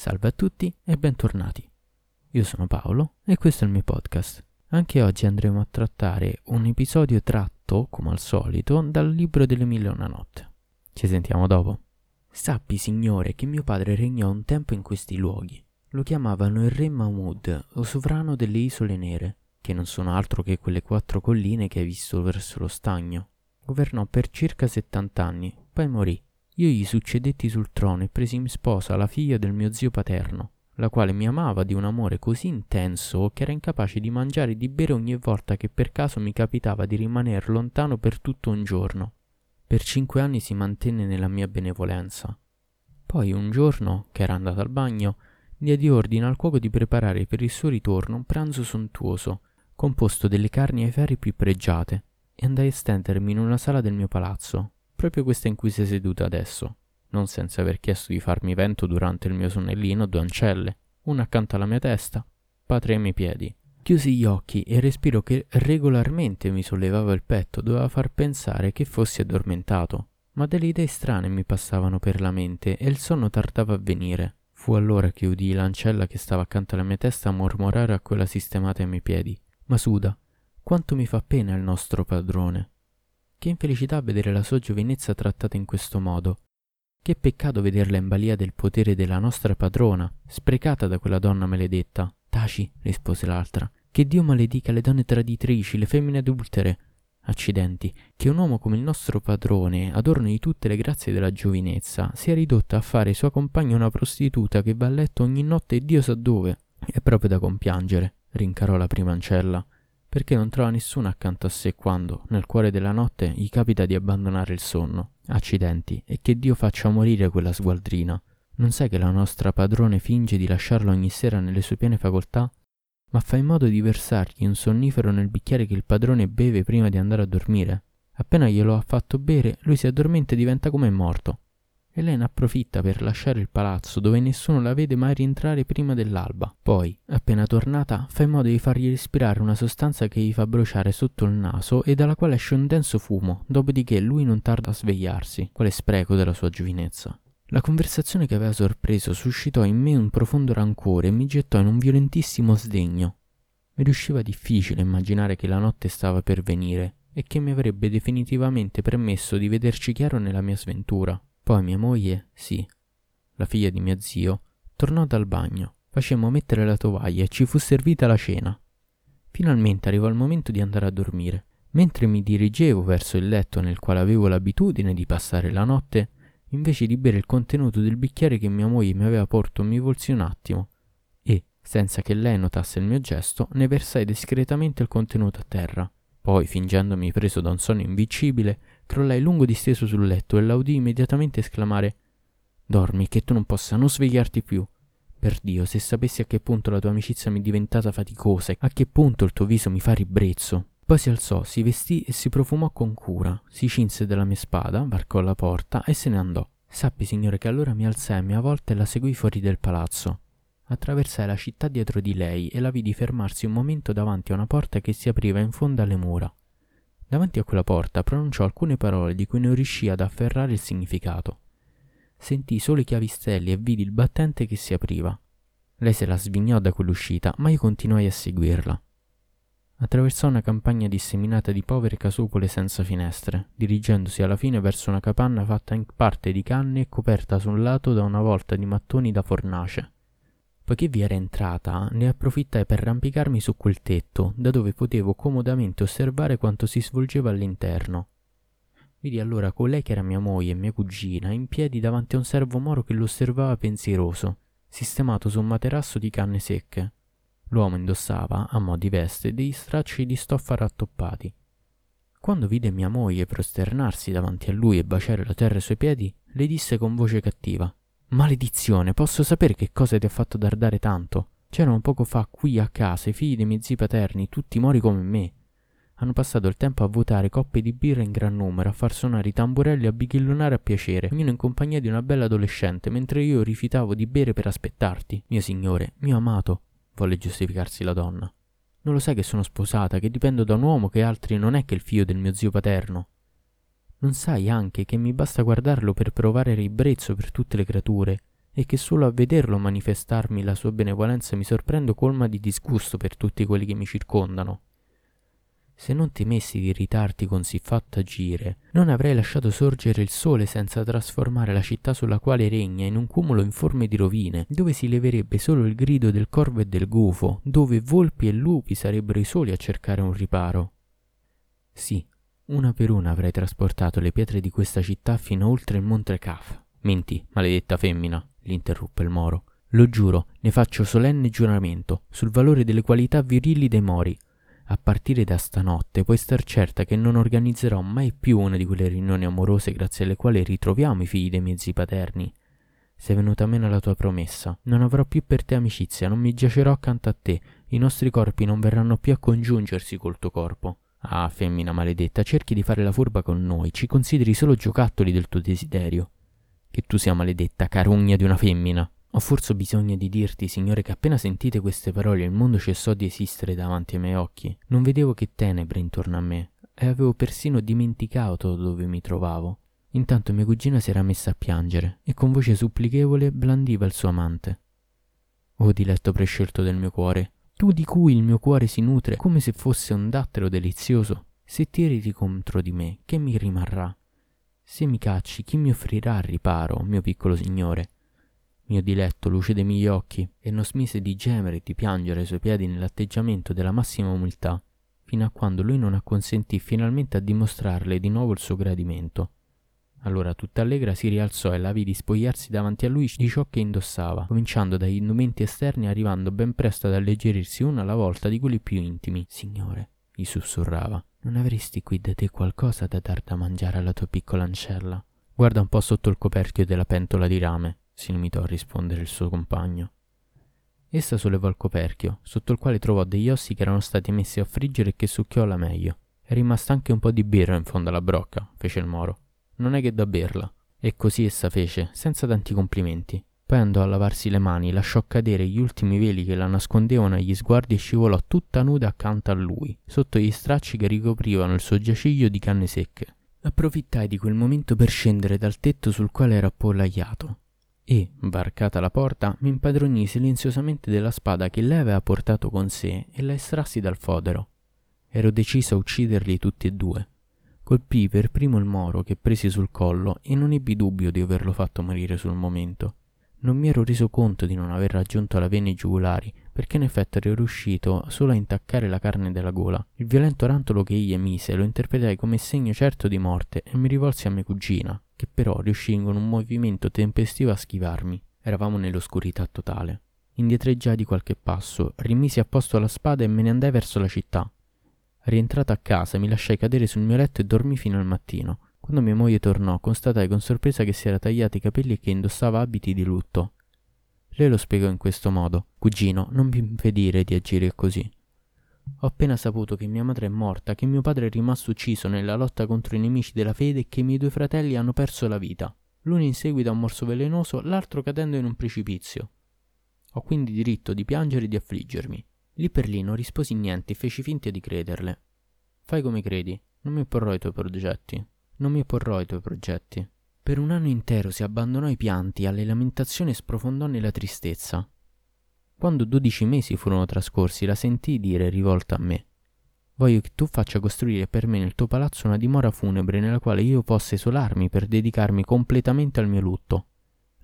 Salve a tutti e bentornati. Io sono Paolo e questo è il mio podcast. Anche oggi andremo a trattare un episodio tratto, come al solito, dal libro delle mille una notte. Ci sentiamo dopo. Sappi, signore, che mio padre regnò un tempo in questi luoghi. Lo chiamavano il re Mahmud, o sovrano delle isole nere, che non sono altro che quelle quattro colline che hai visto verso lo stagno. Governò per circa settant'anni, poi morì io gli succedetti sul trono e presi in sposa la figlia del mio zio paterno, la quale mi amava di un amore così intenso che era incapace di mangiare e di bere ogni volta che per caso mi capitava di rimanere lontano per tutto un giorno. Per cinque anni si mantenne nella mia benevolenza. Poi un giorno, che era andato al bagno, diedi ordine al cuoco di preparare per il suo ritorno un pranzo sontuoso, composto delle carni ai ferri più pregiate, e andai a stendermi in una sala del mio palazzo, proprio questa in cui sei seduta adesso, non senza aver chiesto di farmi vento durante il mio sonnellino due ancelle, una accanto alla mia testa, patria ai miei piedi. Chiusi gli occhi e il respiro che regolarmente mi sollevava il petto doveva far pensare che fossi addormentato, ma delle idee strane mi passavano per la mente e il sonno tardava a venire. Fu allora che udii l'ancella che stava accanto alla mia testa mormorare a quella sistemata ai miei piedi. Masuda, quanto mi fa pena il nostro padrone. Che infelicità vedere la sua giovinezza trattata in questo modo. Che peccato vederla in balia del potere della nostra padrona, sprecata da quella donna maledetta. Taci, rispose l'altra. Che Dio maledica le donne traditrici, le femmine adultere. Accidenti, che un uomo come il nostro padrone, adorno di tutte le grazie della giovinezza, sia ridotto a fare sua compagna una prostituta che va a letto ogni notte e Dio sa dove. È proprio da compiangere, rincarò la prima ancella perché non trova nessuno accanto a sé quando, nel cuore della notte, gli capita di abbandonare il sonno. Accidenti, e che Dio faccia morire quella sgualdrina. Non sai che la nostra padrone finge di lasciarlo ogni sera nelle sue piene facoltà? Ma fa in modo di versargli un sonnifero nel bicchiere che il padrone beve prima di andare a dormire. Appena glielo ha fatto bere, lui si addormenta e diventa come morto. Elena approfitta per lasciare il palazzo dove nessuno la vede mai rientrare prima dell'alba. Poi, appena tornata, fa in modo di fargli respirare una sostanza che gli fa bruciare sotto il naso e dalla quale esce un denso fumo, dopodiché lui non tarda a svegliarsi. Quale spreco della sua giovinezza. La conversazione che aveva sorpreso suscitò in me un profondo rancore e mi gettò in un violentissimo sdegno. Mi riusciva difficile immaginare che la notte stava per venire e che mi avrebbe definitivamente permesso di vederci chiaro nella mia sventura. Poi mia moglie, sì, la figlia di mio zio, tornò dal bagno. Facemmo mettere la tovaglia e ci fu servita la cena. Finalmente arrivò il momento di andare a dormire. Mentre mi dirigevo verso il letto nel quale avevo l'abitudine di passare la notte, invece di bere il contenuto del bicchiere che mia moglie mi aveva porto, mi volsi un attimo e, senza che lei notasse il mio gesto, ne versai discretamente il contenuto a terra. Poi, fingendomi preso da un sonno invincibile, crollai lungo disteso sul letto e la udì immediatamente esclamare Dormi, che tu non possa non svegliarti più. Per Dio, se sapessi a che punto la tua amicizia mi è diventata faticosa, a che punto il tuo viso mi fa ribrezzo. Poi si alzò, si vestì e si profumò con cura, si cinse della mia spada, varcò la porta e se ne andò. Sappi, signore, che allora mi alzai a mia volta e la seguì fuori del palazzo. Attraversai la città dietro di lei e la vidi fermarsi un momento davanti a una porta che si apriva in fondo alle mura. Davanti a quella porta pronunciò alcune parole di cui non riuscì ad afferrare il significato. Sentii solo i chiavistelli e vidi il battente che si apriva. Lei se la svignò da quell'uscita, ma io continuai a seguirla. Attraversò una campagna disseminata di povere casupole senza finestre, dirigendosi alla fine verso una capanna fatta in parte di canne e coperta sul lato da una volta di mattoni da fornace. Poiché vi era entrata, ne approfittai per arrampicarmi su quel tetto, da dove potevo comodamente osservare quanto si svolgeva all'interno. Vidi allora colei che era mia moglie e mia cugina in piedi davanti a un servo moro che l'osservava pensieroso, sistemato su un materasso di canne secche. L'uomo indossava, a mo' di veste, dei stracci di stoffa rattoppati. Quando vide mia moglie prosternarsi davanti a lui e baciare la terra ai suoi piedi, le disse con voce cattiva Maledizione, posso sapere che cosa ti ha fatto dardare tanto? C'erano poco fa qui a casa i figli dei miei zii paterni, tutti mori come me. Hanno passato il tempo a votare coppe di birra in gran numero, a far suonare i tamburelli e a bighellonare a piacere, ognuno in compagnia di una bella adolescente, mentre io rifiutavo di bere per aspettarti. Mio signore, mio amato, volle giustificarsi la donna. Non lo sai che sono sposata, che dipendo da un uomo che altri non è che il figlio del mio zio paterno. Non sai anche che mi basta guardarlo per provare ribrezzo per tutte le creature, e che solo a vederlo manifestarmi la sua benevolenza mi sorprendo colma di disgusto per tutti quelli che mi circondano. Se non temessi di irritarti con siffatto agire, non avrei lasciato sorgere il sole senza trasformare la città sulla quale regna in un cumulo informe di rovine, dove si leverebbe solo il grido del corvo e del gufo, dove volpi e lupi sarebbero i soli a cercare un riparo. Sì, una per una avrei trasportato le pietre di questa città fino oltre il monte Caf. Menti, maledetta femmina, l'interruppe il moro. Lo giuro, ne faccio solenne giuramento sul valore delle qualità virili dei mori a partire da stanotte puoi star certa che non organizzerò mai più una di quelle riunioni amorose grazie alle quali ritroviamo i figli dei miei zii paterni. Sei venuta meno alla tua promessa. Non avrò più per te amicizia, non mi giacerò accanto a te. I nostri corpi non verranno più a congiungersi col tuo corpo. Ah, femmina maledetta, cerchi di fare la furba con noi, ci consideri solo giocattoli del tuo desiderio. Che tu sia maledetta, carogna di una femmina. Ho forse bisogno di dirti, Signore, che appena sentite queste parole il mondo cessò di esistere davanti ai miei occhi. Non vedevo che tenebre intorno a me e avevo persino dimenticato dove mi trovavo. Intanto mia cugina si era messa a piangere e con voce supplichevole blandiva il suo amante. Oh diletto prescelto del mio cuore, tu di cui il mio cuore si nutre come se fosse un dattero delizioso, se ti irriti contro di me, che mi rimarrà? Se mi cacci, chi mi offrirà il riparo, mio piccolo signore? mio diletto luce dei miei occhi, e non smise di gemere e di piangere ai suoi piedi nell'atteggiamento della massima umiltà, fino a quando lui non acconsentì finalmente a dimostrarle di nuovo il suo gradimento. Allora tutta allegra si rialzò e la vidi spogliarsi davanti a lui di ciò che indossava, cominciando dagli indumenti esterni arrivando ben presto ad alleggerirsi uno alla volta di quelli più intimi. Signore, gli sussurrava, non avresti qui da te qualcosa da dar da mangiare alla tua piccola ancella? Guarda un po' sotto il coperchio della pentola di rame si limitò a rispondere il suo compagno. Essa sollevò il coperchio, sotto il quale trovò degli ossi che erano stati messi a friggere e che succhiò alla meglio. È rimasta anche un po' di birra in fondo alla brocca, fece il moro. Non è che da berla. E così essa fece, senza tanti complimenti. Poi andò a lavarsi le mani, lasciò cadere gli ultimi veli che la nascondevano agli sguardi e scivolò tutta nuda accanto a lui, sotto gli stracci che ricoprivano il suo giaciglio di canne secche. Approfittai di quel momento per scendere dal tetto sul quale era appollaiato e, varcata la porta, mi impadronii silenziosamente della spada che lei aveva portato con sé e la estrassi dal fodero. Ero deciso a ucciderli tutti e due. Colpii per primo il moro che presi sul collo e non ebbi dubbio di averlo fatto morire sul momento. Non mi ero reso conto di non aver raggiunto la vene giugulari, perché in effetti ero riuscito solo a intaccare la carne della gola. Il violento rantolo che egli emise lo interpretai come segno certo di morte e mi rivolsi a mia cugina, che però riuscì con un movimento tempestivo a schivarmi. Eravamo nell'oscurità totale. Indietreggiai di qualche passo, rimisi a posto la spada e me ne andai verso la città. Rientrato a casa mi lasciai cadere sul mio letto e dormì fino al mattino. Quando mia moglie tornò, constatai con sorpresa che si era tagliati i capelli e che indossava abiti di lutto. Lei lo spiegò in questo modo. Cugino, non mi impedire di agire così. Ho appena saputo che mia madre è morta, che mio padre è rimasto ucciso nella lotta contro i nemici della fede e che i miei due fratelli hanno perso la vita. L'uno in seguito a un morso velenoso, l'altro cadendo in un precipizio. Ho quindi diritto di piangere e di affliggermi. Lì per lì non risposi niente e feci finta di crederle. Fai come credi, non mi opporrò ai tuoi progetti. Non mi opporrò ai tuoi progetti. Per un anno intero si abbandonò ai pianti, alle lamentazioni e sprofondò nella tristezza. Quando dodici mesi furono trascorsi, la sentii dire rivolta a me. Voglio che tu faccia costruire per me nel tuo palazzo una dimora funebre nella quale io possa isolarmi per dedicarmi completamente al mio lutto.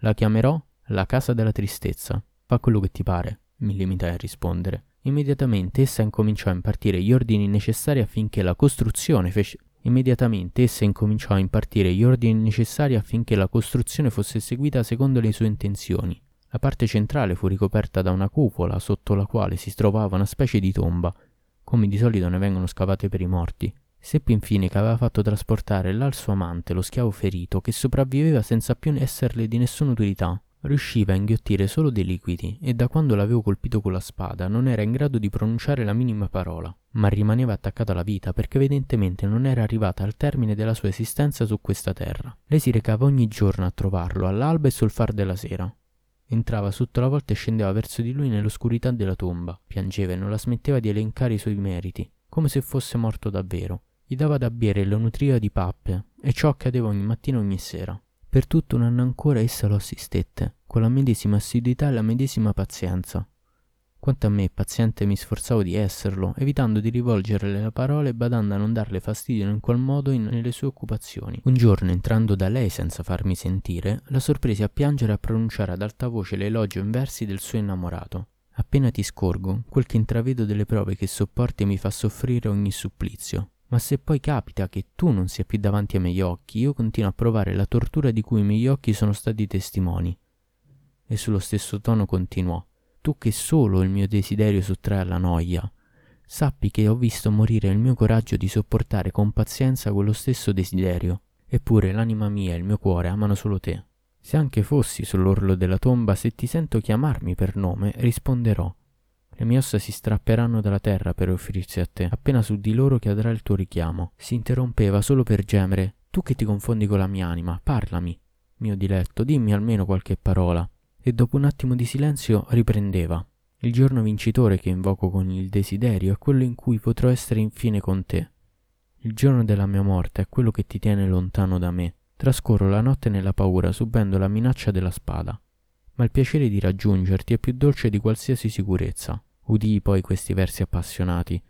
La chiamerò la casa della tristezza. Fa quello che ti pare, mi limitai a rispondere. Immediatamente essa incominciò a impartire gli ordini necessari affinché la costruzione fece... Immediatamente essa incominciò a impartire gli ordini necessari affinché la costruzione fosse eseguita secondo le sue intenzioni. La parte centrale fu ricoperta da una cupola sotto la quale si trovava una specie di tomba, come di solito ne vengono scavate per i morti. Seppi infine che aveva fatto trasportare là il suo amante, lo schiavo ferito, che sopravviveva senza più esserle di nessuna utilità. Riusciva a inghiottire solo dei liquidi e da quando l'avevo colpito con la spada non era in grado di pronunciare la minima parola, ma rimaneva attaccato alla vita perché evidentemente non era arrivata al termine della sua esistenza su questa terra. Lei si recava ogni giorno a trovarlo all'alba e sul far della sera. Entrava sotto la volta e scendeva verso di lui nell'oscurità della tomba. Piangeva e non la smetteva di elencare i suoi meriti, come se fosse morto davvero. Gli dava da bere e lo nutriva di pappe, e ciò accadeva ogni mattina e ogni sera. Per tutto un anno ancora essa lo assistette. Con la medesima assiduità e la medesima pazienza. Quanto a me, paziente, mi sforzavo di esserlo, evitando di rivolgerle la parola e badando a non darle fastidio in qual modo in, nelle sue occupazioni. Un giorno, entrando da lei senza farmi sentire, la sorpresi a piangere e a pronunciare ad alta voce l'elogio in versi del suo innamorato. Appena ti scorgo, quel che intravedo delle prove che sopporti mi fa soffrire ogni supplizio. Ma se poi capita che tu non sia più davanti ai miei occhi, io continuo a provare la tortura di cui i miei occhi sono stati testimoni. E sullo stesso tono continuò tu che solo il mio desiderio sottrae alla noia, sappi che ho visto morire il mio coraggio di sopportare con pazienza quello stesso desiderio. Eppure l'anima mia e il mio cuore amano solo te. Se anche fossi sull'orlo della tomba, se ti sento chiamarmi per nome, risponderò. Le mie ossa si strapperanno dalla terra per offrirsi a te, appena su di loro cadrà il tuo richiamo. Si interrompeva solo per gemere. Tu che ti confondi con la mia anima, parlami. Mio diletto, dimmi almeno qualche parola e dopo un attimo di silenzio riprendeva. Il giorno vincitore che invoco con il desiderio è quello in cui potrò essere infine con te. Il giorno della mia morte è quello che ti tiene lontano da me. Trascorro la notte nella paura, subendo la minaccia della spada. Ma il piacere di raggiungerti è più dolce di qualsiasi sicurezza. Udii poi questi versi appassionati.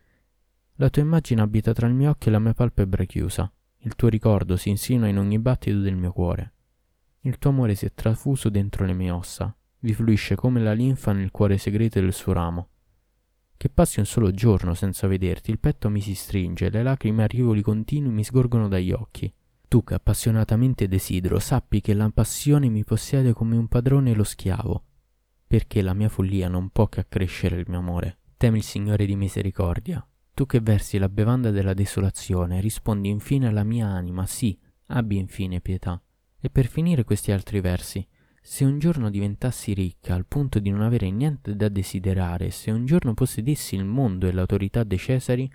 La tua immagine abita tra il mio occhio e la mia palpebra chiusa. Il tuo ricordo si insinua in ogni battito del mio cuore. Il tuo amore si è trafuso dentro le mie ossa, vi fluisce come la linfa nel cuore segreto del suo ramo. Che passi un solo giorno senza vederti, il petto mi si stringe, le lacrime a rivoli continui mi sgorgono dagli occhi. Tu che appassionatamente desidero, sappi che la passione mi possiede come un padrone lo schiavo, perché la mia follia non può che accrescere il mio amore. Temi il Signore di misericordia. Tu che versi la bevanda della desolazione, rispondi infine alla mia anima, sì, abbi infine pietà. E per finire questi altri versi. Se un giorno diventassi ricca al punto di non avere niente da desiderare, se un giorno possedessi il mondo e l'autorità dei Cesari,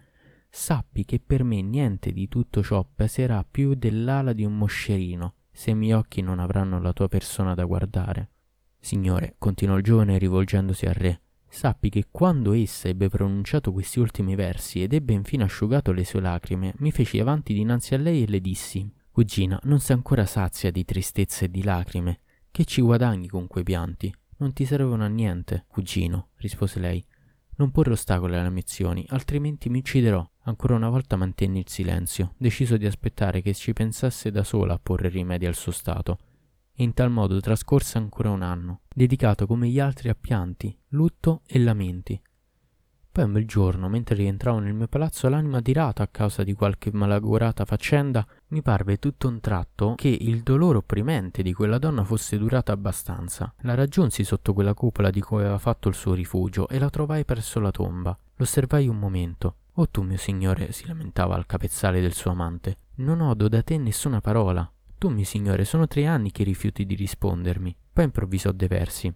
sappi che per me niente di tutto ciò peserà più dell'ala di un moscerino, se i miei occhi non avranno la tua persona da guardare. Signore, continuò il giovane rivolgendosi al re, sappi che quando essa ebbe pronunciato questi ultimi versi ed ebbe infine asciugato le sue lacrime, mi feci avanti dinanzi a lei e le dissi Cugina, non sei ancora sazia di tristezza e di lacrime. Che ci guadagni con quei pianti? Non ti servono a niente, cugino, rispose lei. Non porre ostacoli alle mie azioni, altrimenti mi ucciderò. Ancora una volta mantenni il silenzio, deciso di aspettare che ci pensasse da sola a porre rimedi al suo stato. E in tal modo trascorse ancora un anno, dedicato come gli altri a pianti, lutto e lamenti. Poi un bel giorno, mentre rientravo nel mio palazzo, l'anima tirata a causa di qualche malaugurata faccenda, mi parve tutto un tratto che il dolore opprimente di quella donna fosse durato abbastanza. La raggiunsi sotto quella cupola di cui aveva fatto il suo rifugio e la trovai presso la tomba. L'osservai un momento. Oh tu, mio signore, si lamentava al capezzale del suo amante, non odo da te nessuna parola. Tu, mio signore, sono tre anni che rifiuti di rispondermi. Poi improvvisò dei versi.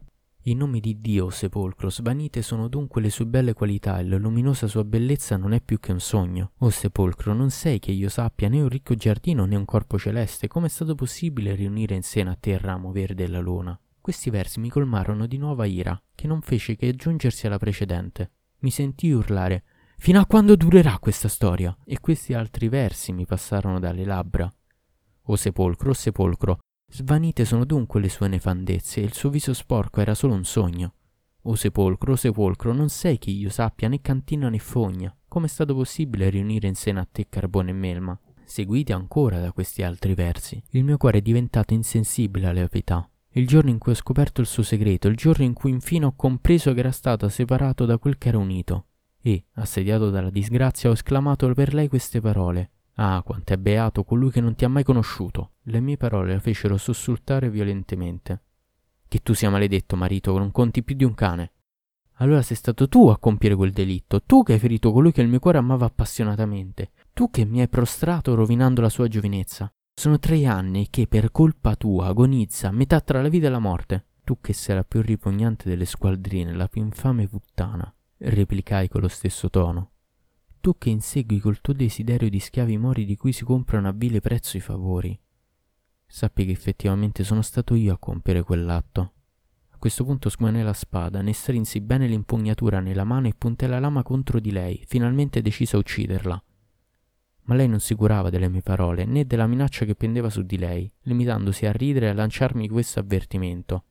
In nome di Dio, sepolcro, svanite sono dunque le sue belle qualità e la luminosa sua bellezza non è più che un sogno. O sepolcro, non sei che io sappia né un ricco giardino né un corpo celeste, come è stato possibile riunire in seno a te il ramo verde e la luna? Questi versi mi colmarono di nuova ira, che non fece che aggiungersi alla precedente. Mi sentii urlare Fino a quando durerà questa storia? E questi altri versi mi passarono dalle labbra. O sepolcro, o sepolcro, Svanite sono dunque le sue nefandezze e il suo viso sporco era solo un sogno. O sepolcro, o sepolcro, non sei che io sappia né cantina né fogna. Come è stato possibile riunire in seno a te carbone e melma? Seguite ancora da questi altri versi. Il mio cuore è diventato insensibile alle pietà. Il giorno in cui ho scoperto il suo segreto, il giorno in cui infine ho compreso che era stato separato da quel che era unito. E, assediato dalla disgrazia, ho esclamato per lei queste parole. Ah, quanto è beato colui che non ti ha mai conosciuto. Le mie parole la fecero sussultare violentemente. Che tu sia maledetto, marito, non conti più di un cane. Allora sei stato tu a compiere quel delitto, tu che hai ferito colui che il mio cuore amava appassionatamente, tu che mi hai prostrato rovinando la sua giovinezza. Sono tre anni che per colpa tua agonizza metà tra la vita e la morte. Tu che sei la più ripugnante delle squaldrine, la più infame puttana, replicai con lo stesso tono tu che insegui col tuo desiderio di schiavi mori di cui si comprano a vile prezzo i favori. Sappi che effettivamente sono stato io a compiere quell'atto. A questo punto sguanai la spada, ne strinsi bene l'impugnatura nella mano e puntai la lama contro di lei, finalmente decisa a ucciderla. Ma lei non si curava delle mie parole né della minaccia che pendeva su di lei, limitandosi a ridere e a lanciarmi questo avvertimento.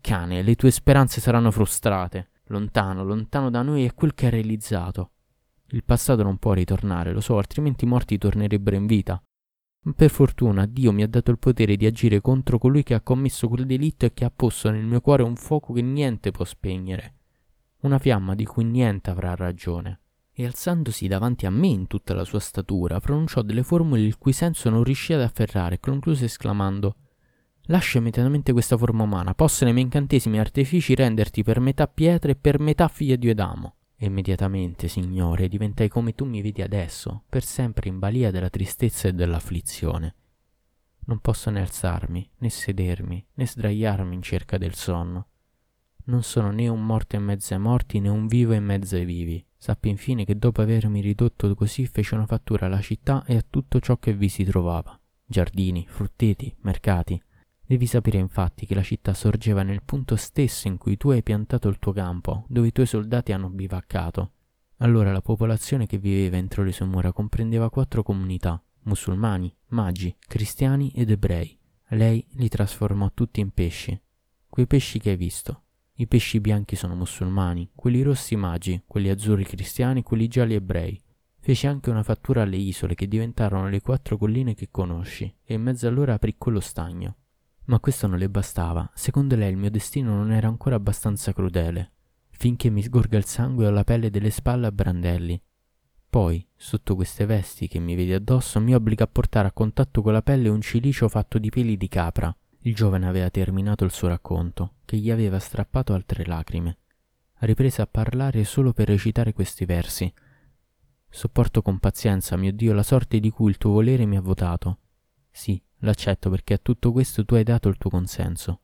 Cane, le tue speranze saranno frustrate. Lontano, lontano da noi è quel che hai realizzato. Il passato non può ritornare, lo so, altrimenti i morti tornerebbero in vita. Per fortuna Dio mi ha dato il potere di agire contro colui che ha commesso quel delitto e che ha posto nel mio cuore un fuoco che niente può spegnere. Una fiamma di cui niente avrà ragione. E alzandosi davanti a me in tutta la sua statura, pronunciò delle formule il cui senso non riuscì ad afferrare e concluse esclamando Lascia immediatamente questa forma umana, posso nei miei incantesimi artifici renderti per metà pietra e per metà figlia di Edamo. E immediatamente, Signore, diventai come tu mi vedi adesso, per sempre in balia della tristezza e dell'afflizione. Non posso né alzarmi, né sedermi, né sdraiarmi in cerca del sonno. Non sono né un morto in mezzo ai morti, né un vivo in mezzo ai vivi. Sappi infine che dopo avermi ridotto così fece una fattura alla città e a tutto ciò che vi si trovava. Giardini, frutteti, mercati, Devi sapere infatti che la città sorgeva nel punto stesso in cui tu hai piantato il tuo campo, dove i tuoi soldati hanno bivaccato. Allora la popolazione che viveva entro le sue mura comprendeva quattro comunità, musulmani, magi, cristiani ed ebrei. Lei li trasformò tutti in pesci. Quei pesci che hai visto. I pesci bianchi sono musulmani, quelli rossi magi, quelli azzurri cristiani, quelli gialli ebrei. Fece anche una fattura alle isole che diventarono le quattro colline che conosci, e in mezzo a loro aprì quello stagno. Ma questo non le bastava. Secondo lei il mio destino non era ancora abbastanza crudele, finché mi sgorga il sangue alla pelle delle spalle a brandelli. Poi, sotto queste vesti che mi vedi addosso, mi obbliga a portare a contatto con la pelle un cilicio fatto di peli di capra. Il giovane aveva terminato il suo racconto, che gli aveva strappato altre lacrime. Riprese a parlare solo per recitare questi versi. Sopporto con pazienza, mio Dio, la sorte di cui il tuo volere mi ha votato. Sì, L'accetto perché a tutto questo tu hai dato il tuo consenso.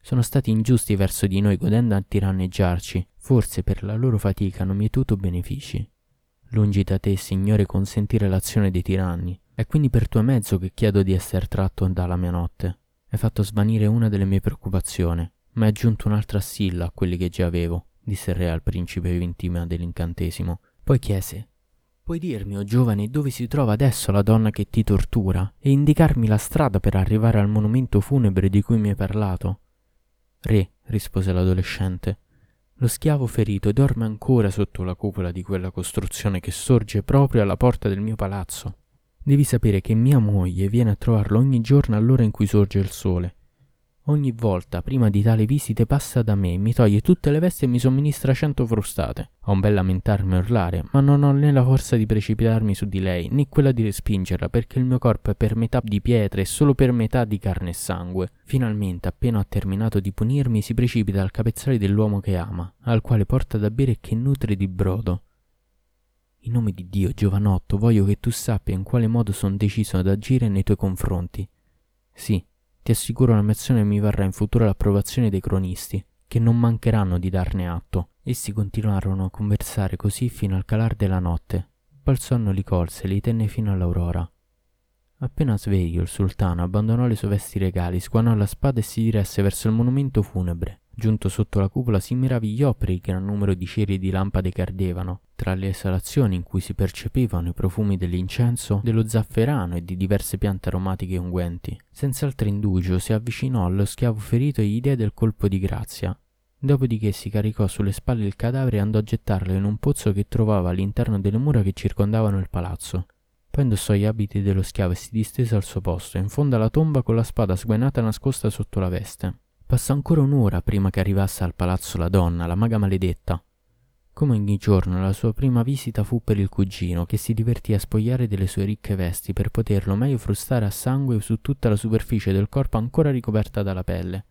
Sono stati ingiusti verso di noi godendo a tiranneggiarci, forse per la loro fatica hanno mietuto benefici. Lungi da te, Signore, consentire l'azione dei tiranni. È quindi per tuo mezzo che chiedo di essere tratto dalla mia notte. Hai fatto svanire una delle mie preoccupazioni, ma hai aggiunto un'altra assilla a quelli che già avevo, disse il re al principe vittima dell'incantesimo. Poi chiese Puoi dirmi, o oh giovane, dove si trova adesso la donna che ti tortura e indicarmi la strada per arrivare al monumento funebre di cui mi hai parlato? Re, rispose l'adolescente, lo schiavo ferito dorme ancora sotto la cupola di quella costruzione che sorge proprio alla porta del mio palazzo. Devi sapere che mia moglie viene a trovarlo ogni giorno all'ora in cui sorge il sole Ogni volta, prima di tali visite, passa da me, mi toglie tutte le vesti e mi somministra cento frustate. Ho un bel lamentarmi e urlare, ma non ho né la forza di precipitarmi su di lei, né quella di respingerla, perché il mio corpo è per metà di pietra e solo per metà di carne e sangue. Finalmente, appena ho terminato di punirmi, si precipita al capezzale dell'uomo che ama, al quale porta da bere e che nutre di brodo. In nome di Dio, giovanotto, voglio che tu sappia in quale modo sono deciso ad agire nei tuoi confronti. Sì, ti assicuro la mia azione mi varrà in futuro l'approvazione dei cronisti, che non mancheranno di darne atto. Essi continuarono a conversare così fino al calar della notte. Il sonno li colse e li tenne fino all'aurora. Appena sveglio, il sultano abbandonò le sue vesti regali, sguanò la spada e si diresse verso il monumento funebre. Giunto sotto la cupola si meravigliò per il gran numero di ceri e di lampade che ardevano, tra le esalazioni in cui si percepivano i profumi dell'incenso, dello zafferano e di diverse piante aromatiche e unguenti. Senza altro indugio si avvicinò allo schiavo ferito e gli diede il colpo di grazia. Dopodiché si caricò sulle spalle il cadavere e andò a gettarlo in un pozzo che trovava all'interno delle mura che circondavano il palazzo. Poi indossò gli abiti dello schiavo e si distese al suo posto, in fondo alla tomba con la spada sguainata nascosta sotto la veste. Passò ancora un'ora prima che arrivasse al palazzo la donna, la maga maledetta. Come ogni giorno, la sua prima visita fu per il cugino, che si divertì a spogliare delle sue ricche vesti per poterlo meglio frustare a sangue su tutta la superficie del corpo ancora ricoperta dalla pelle.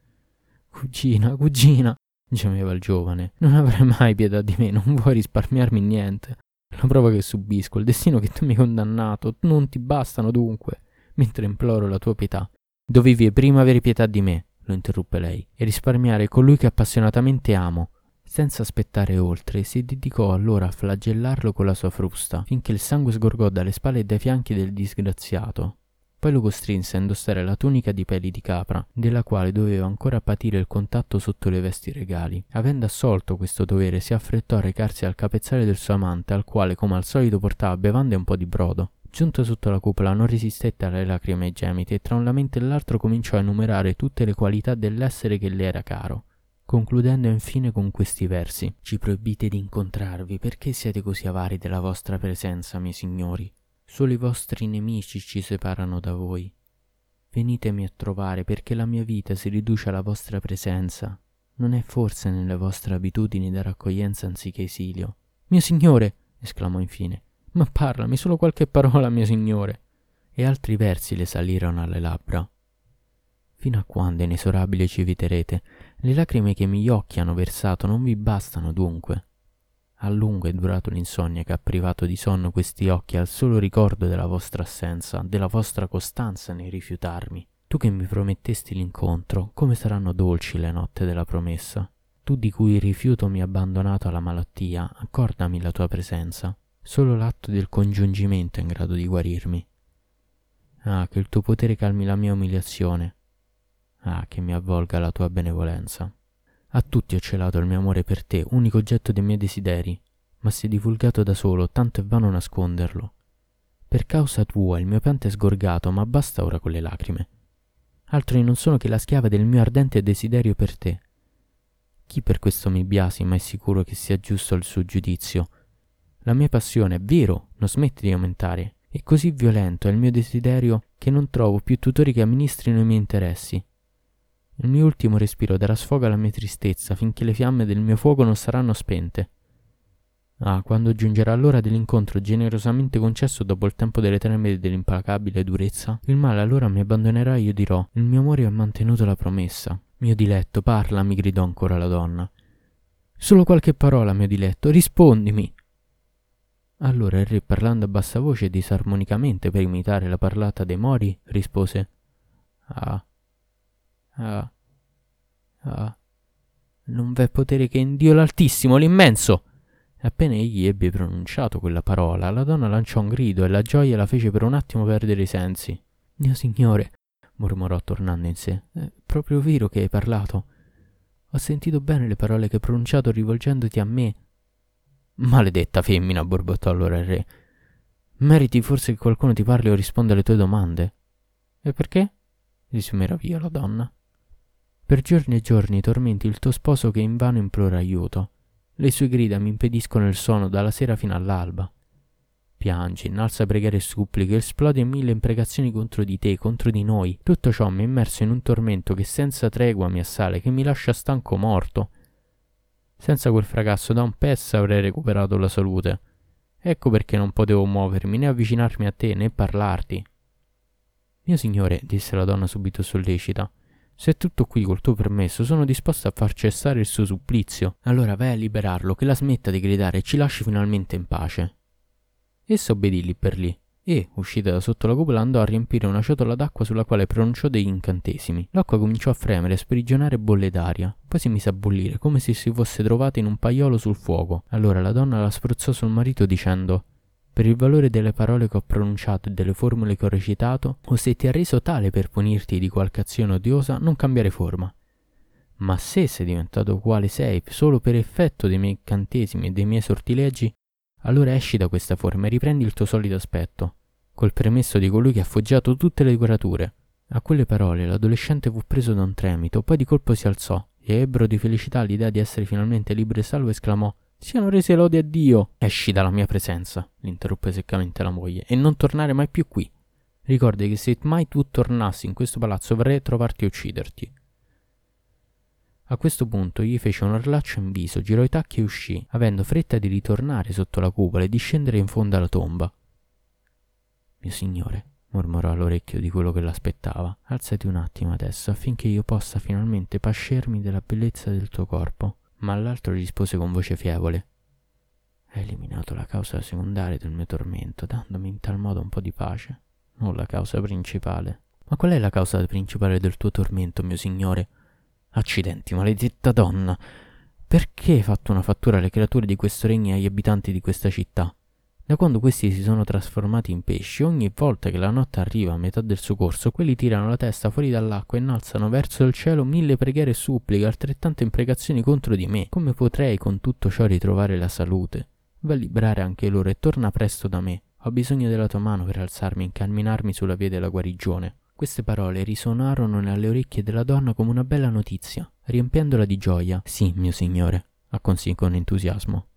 Cugina, cugina, gemeva il giovane, non avrai mai pietà di me, non vuoi risparmiarmi niente. La prova che subisco, il destino che tu mi hai condannato, non ti bastano dunque, mentre imploro la tua pietà. Dovevi prima avere pietà di me, lo interruppe lei, e risparmiare colui che appassionatamente amo. Senza aspettare oltre, si dedicò allora a flagellarlo con la sua frusta, finché il sangue sgorgò dalle spalle e dai fianchi del disgraziato. Poi lo costrinse a indossare la tunica di peli di capra, della quale doveva ancora patire il contatto sotto le vesti regali. Avendo assolto questo dovere, si affrettò a recarsi al capezzale del suo amante, al quale, come al solito, portava bevande e un po' di brodo. Giunta sotto la cupola non resistette alle lacrime e gemiti e tra un lamento e l'altro cominciò a enumerare tutte le qualità dell'essere che le era caro, concludendo infine con questi versi. Ci proibite di incontrarvi perché siete così avari della vostra presenza, miei signori. Solo i vostri nemici ci separano da voi. Venitemi a trovare perché la mia vita si riduce alla vostra presenza. Non è forse nelle vostre abitudini da raccoglienza anziché esilio. Mio signore, esclamò infine, ma parlami solo qualche parola, mio signore. E altri versi le salirono alle labbra. Fino a quando, inesorabile, ci eviterete? Le lacrime che i miei occhi hanno versato non vi bastano dunque. A lungo è durato l'insonnia che ha privato di sonno questi occhi al solo ricordo della vostra assenza, della vostra costanza nel rifiutarmi. Tu che mi promettesti l'incontro, come saranno dolci le notte della promessa? Tu di cui il rifiuto mi ha abbandonato alla malattia, accordami la tua presenza. Solo l'atto del congiungimento è in grado di guarirmi. Ah, che il tuo potere calmi la mia umiliazione. Ah, che mi avvolga la tua benevolenza. A tutti ho celato il mio amore per te, unico oggetto dei miei desideri, ma si è divulgato da solo, tanto è vano nasconderlo. Per causa tua il mio pianto è sgorgato, ma basta ora con le lacrime. Altri non sono che la schiava del mio ardente desiderio per te. Chi per questo mi biasima è sicuro che sia giusto il suo giudizio. La mia passione, è vero, non smette di aumentare, e così violento è il mio desiderio che non trovo più tutori che amministrino i miei interessi. Il mio ultimo respiro darà sfogo alla mia tristezza finché le fiamme del mio fuoco non saranno spente. Ah, quando giungerà l'ora dell'incontro generosamente concesso dopo il tempo delle treme e dell'implacabile durezza, il male allora mi abbandonerà e io dirò: Il mio amore ha mantenuto la promessa. Mio diletto, parla, mi gridò ancora la donna. Solo qualche parola, mio diletto, rispondimi. Allora il re, parlando a bassa voce e disarmonicamente per imitare la parlata dei mori, rispose: Ah, Ah. Ah. Non v'è potere che in Dio l'Altissimo, l'immenso. Appena egli ebbe pronunciato quella parola, la donna lanciò un grido e la gioia la fece per un attimo perdere i sensi. Mio signore, mormorò tornando in sé, è proprio vero che hai parlato. Ho sentito bene le parole che hai pronunciato rivolgendoti a me. Maledetta femmina, borbottò allora il re. Meriti forse che qualcuno ti parli o risponda alle tue domande? E perché? si meraviglia la donna. Per giorni e giorni tormenti il tuo sposo che invano implora aiuto. Le sue grida mi impediscono il sonno dalla sera fino all'alba. Piangi, innalza preghiere e suppliche, esplode in mille imprecazioni contro di te, contro di noi. Tutto ciò mi è immerso in un tormento che senza tregua mi assale, che mi lascia stanco morto. Senza quel fracasso da un pezzo avrei recuperato la salute. Ecco perché non potevo muovermi, né avvicinarmi a te, né parlarti. Mio signore, disse la donna subito sollecita, se tutto qui col tuo permesso, sono disposto a far cessare il suo supplizio. Allora vai a liberarlo, che la smetta di gridare e ci lasci finalmente in pace. Essa obbedì lì per lì e, uscita da sotto la cupola, andò a riempire una ciotola d'acqua sulla quale pronunciò degli incantesimi. L'acqua cominciò a fremere, a sprigionare bolle d'aria, poi si mise a bollire, come se si fosse trovata in un paiolo sul fuoco. Allora la donna la spruzzò sul marito dicendo per il valore delle parole che ho pronunciato e delle formule che ho recitato, o se ti ha reso tale per punirti di qualche azione odiosa, non cambiare forma. Ma se sei diventato quale sei solo per effetto dei miei incantesimi e dei miei sortileggi, allora esci da questa forma e riprendi il tuo solito aspetto, col premesso di colui che ha foggiato tutte le creature. A quelle parole l'adolescente fu preso da un tremito, poi di colpo si alzò e ebbro di felicità l'idea di essere finalmente libero e salvo esclamò siano rese lodi a Dio. Esci dalla mia presenza, l'interruppe seccamente la moglie, e non tornare mai più qui. Ricordi che se mai tu tornassi in questo palazzo vorrei trovarti e ucciderti. A questo punto gli fece un orlaccio in viso, girò i tacchi e uscì, avendo fretta di ritornare sotto la cupola e di scendere in fondo alla tomba. Mio signore, mormorò all'orecchio di quello che l'aspettava, alzati un attimo adesso affinché io possa finalmente pascermi della bellezza del tuo corpo ma l'altro rispose con voce fievole. Hai eliminato la causa secondaria del mio tormento, dandomi in tal modo un po' di pace, non la causa principale. Ma qual è la causa principale del tuo tormento, mio signore? Accidenti, maledetta donna! Perché hai fatto una fattura alle creature di questo regno e agli abitanti di questa città? Da quando questi si sono trasformati in pesci, ogni volta che la notte arriva a metà del suo corso, quelli tirano la testa fuori dall'acqua e innalzano verso il cielo mille preghiere e suppliche, altrettante imprecazioni contro di me. Come potrei con tutto ciò ritrovare la salute? Va a liberare anche loro e torna presto da me. Ho bisogno della tua mano per alzarmi e incamminarmi sulla via della guarigione. Queste parole risuonarono nelle orecchie della donna come una bella notizia, riempiendola di gioia. Sì, mio signore, acconsì con entusiasmo.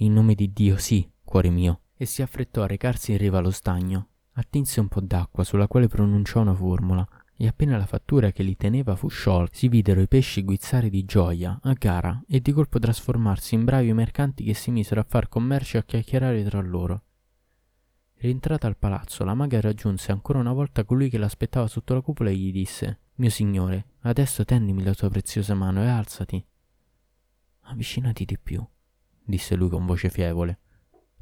In nome di Dio, sì, cuore mio. E si affrettò a recarsi in riva allo stagno. Attinse un po' d'acqua sulla quale pronunciò una formula e appena la fattura che li teneva fu sciolta, si videro i pesci guizzare di gioia, a gara, e di colpo trasformarsi in bravi mercanti che si misero a far commercio e a chiacchierare tra loro. Rientrata al palazzo, la maga raggiunse ancora una volta colui che l'aspettava sotto la cupola e gli disse Mio signore, adesso tendimi la tua preziosa mano e alzati. Avvicinati di più, disse lui con voce fievole.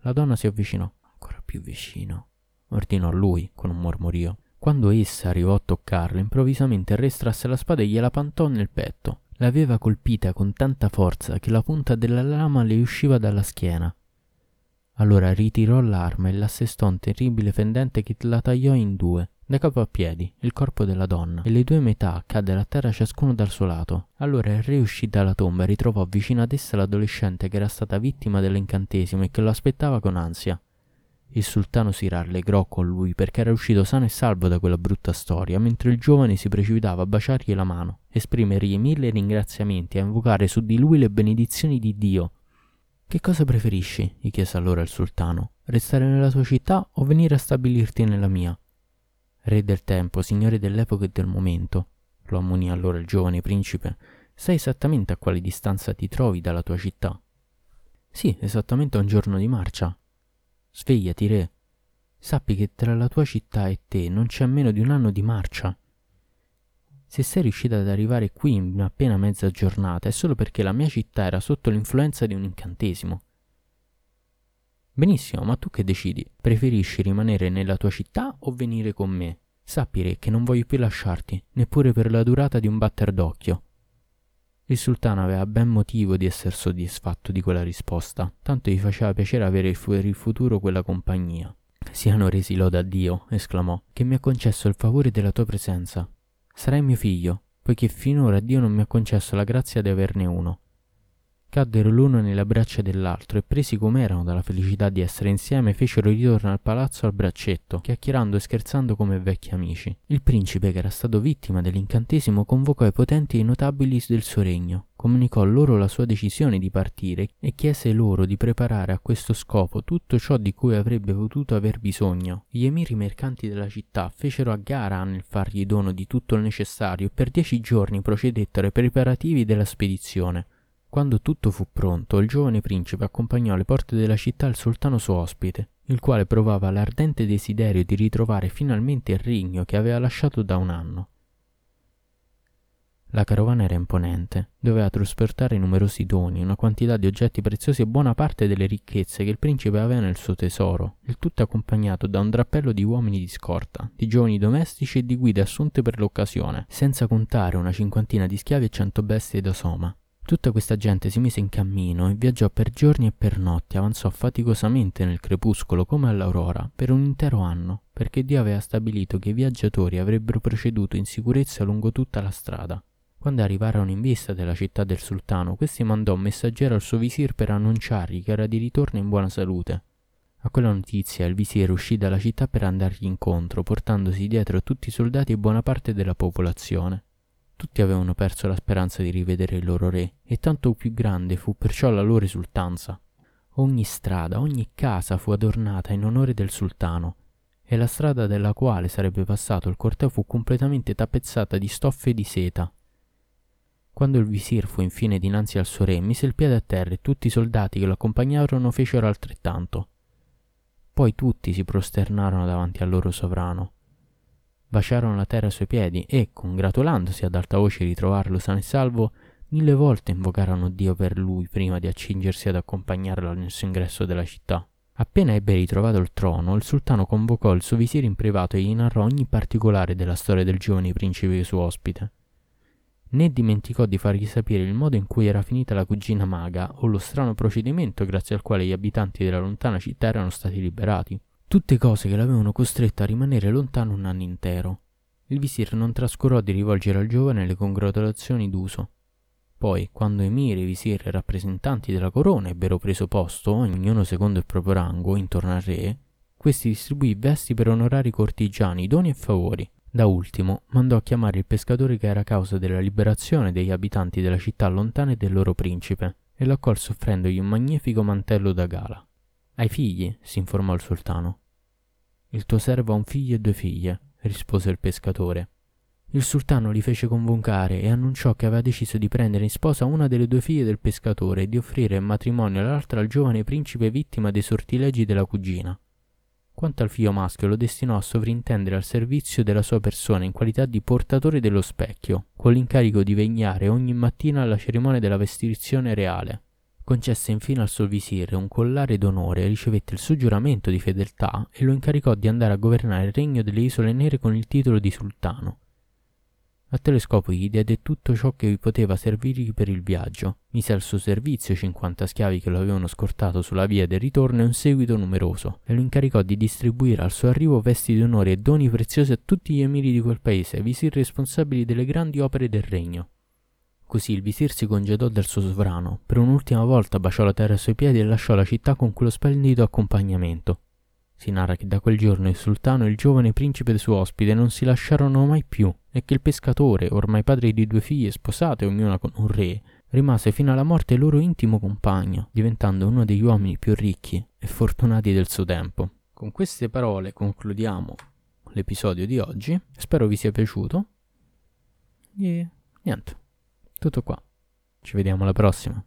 La donna si avvicinò ancora più vicino, ordinò lui con un mormorio. Quando essa arrivò a toccarlo, improvvisamente restrasse la spada e gliela pantò nel petto. L'aveva colpita con tanta forza che la punta della lama le usciva dalla schiena. Allora ritirò l'arma e l'assestò un terribile fendente che la tagliò in due, da capo a piedi, il corpo della donna, e le due metà caddero a terra ciascuno dal suo lato. Allora il re uscì dalla tomba e ritrovò vicino ad essa l'adolescente che era stata vittima dell'incantesimo e che lo aspettava con ansia. Il sultano si rallegrò con lui perché era uscito sano e salvo da quella brutta storia, mentre il giovane si precipitava a baciargli la mano, esprimergli mille ringraziamenti e a invocare su di lui le benedizioni di Dio. Che cosa preferisci? gli chiese allora il sultano. Restare nella tua città o venire a stabilirti nella mia? Re del tempo, signore dell'epoca e del momento, lo ammonì allora il giovane principe, sai esattamente a quale distanza ti trovi dalla tua città? Sì, esattamente a un giorno di marcia, Svegliati, re. Sappi che tra la tua città e te non c'è meno di un anno di marcia. Se sei riuscita ad arrivare qui in appena mezza giornata è solo perché la mia città era sotto l'influenza di un incantesimo. Benissimo, ma tu che decidi? Preferisci rimanere nella tua città o venire con me? Sappi, re, che non voglio più lasciarti, neppure per la durata di un batter d'occhio. Il sultano aveva ben motivo di essere soddisfatto di quella risposta, tanto gli faceva piacere avere per il futuro quella compagnia. Siano resi loda a Dio, esclamò, che mi ha concesso il favore della tua presenza. Sarai mio figlio, poiché finora Dio non mi ha concesso la grazia di averne uno. Caddero l'uno nelle braccia dell'altro e presi com'erano dalla felicità di essere insieme fecero ritorno al palazzo al braccetto, chiacchierando e scherzando come vecchi amici. Il principe, che era stato vittima dell'incantesimo, convocò i potenti e i notabili del suo regno, comunicò loro la sua decisione di partire e chiese loro di preparare a questo scopo tutto ciò di cui avrebbe potuto aver bisogno. Gli emiri mercanti della città fecero a gara nel fargli dono di tutto il necessario e per dieci giorni procedettero ai preparativi della spedizione. Quando tutto fu pronto, il giovane principe accompagnò alle porte della città il sultano suo ospite, il quale provava l'ardente desiderio di ritrovare finalmente il regno che aveva lasciato da un anno. La carovana era imponente, doveva trasportare numerosi doni, una quantità di oggetti preziosi e buona parte delle ricchezze che il principe aveva nel suo tesoro, il tutto accompagnato da un drappello di uomini di scorta, di giovani domestici e di guide assunte per l'occasione, senza contare una cinquantina di schiavi e cento bestie da soma. Tutta questa gente si mise in cammino e viaggiò per giorni e per notti, avanzò faticosamente nel crepuscolo come all'aurora per un intero anno, perché Dio aveva stabilito che i viaggiatori avrebbero proceduto in sicurezza lungo tutta la strada. Quando arrivarono in vista della città del sultano, questi mandò un messaggero al suo visir per annunciargli che era di ritorno in buona salute. A quella notizia il visir uscì dalla città per andargli incontro, portandosi dietro tutti i soldati e buona parte della popolazione. Tutti avevano perso la speranza di rivedere il loro re, e tanto più grande fu perciò la loro esultanza. Ogni strada, ogni casa fu adornata in onore del sultano, e la strada della quale sarebbe passato il corteo fu completamente tappezzata di stoffe di seta. Quando il visir fu infine dinanzi al suo re, mise il piede a terra e tutti i soldati che lo accompagnarono fecero altrettanto. Poi tutti si prosternarono davanti al loro sovrano baciarono la terra ai suoi piedi e, congratulandosi ad alta voce di trovarlo sano e salvo, mille volte invocarono Dio per lui prima di accingersi ad accompagnarlo nel suo ingresso della città. Appena ebbe ritrovato il trono, il sultano convocò il suo visir in privato e gli narrò ogni particolare della storia del giovane principe suo ospite. Né dimenticò di fargli sapere il modo in cui era finita la cugina maga o lo strano procedimento grazie al quale gli abitanti della lontana città erano stati liberati. Tutte cose che l'avevano costretto a rimanere lontano un anno intero. Il visir non trascurò di rivolgere al giovane le congratulazioni d'uso. Poi, quando emiri, visir e rappresentanti della corona ebbero preso posto, ognuno secondo il proprio rango, intorno al re, questi distribuì vesti per onorare i cortigiani, doni e favori. Da ultimo, mandò a chiamare il pescatore che era causa della liberazione degli abitanti della città lontana e del loro principe, e lo accolse offrendogli un magnifico mantello da gala. Hai figli? si informò il sultano. Il tuo servo ha un figlio e due figlie, rispose il pescatore. Il sultano li fece convocare e annunciò che aveva deciso di prendere in sposa una delle due figlie del pescatore e di offrire in matrimonio l'altra al giovane principe vittima dei sortilegi della cugina. Quanto al figlio maschio lo destinò a sovrintendere al servizio della sua persona in qualità di portatore dello specchio, con l'incarico di vegliare ogni mattina alla cerimonia della vestizione reale. Concesse infine al suo visir un collare d'onore, ricevette il suo giuramento di fedeltà e lo incaricò di andare a governare il regno delle isole nere con il titolo di sultano. A tale scopo gli diede tutto ciò che poteva servirgli per il viaggio, mise al suo servizio 50 schiavi che lo avevano scortato sulla via del ritorno e un seguito numeroso, e lo incaricò di distribuire al suo arrivo vesti di onore e doni preziosi a tutti gli emiri di quel paese, visir responsabili delle grandi opere del regno. Così il visir si congedò del suo sovrano, per un'ultima volta baciò la terra ai suoi piedi e lasciò la città con quello splendido accompagnamento. Si narra che da quel giorno il sultano e il giovane principe suo ospite non si lasciarono mai più e che il pescatore, ormai padre di due figlie sposate ognuna con un re, rimase fino alla morte loro intimo compagno, diventando uno degli uomini più ricchi e fortunati del suo tempo. Con queste parole concludiamo l'episodio di oggi, spero vi sia piaciuto e niente, tutto qua. Ci vediamo alla prossima.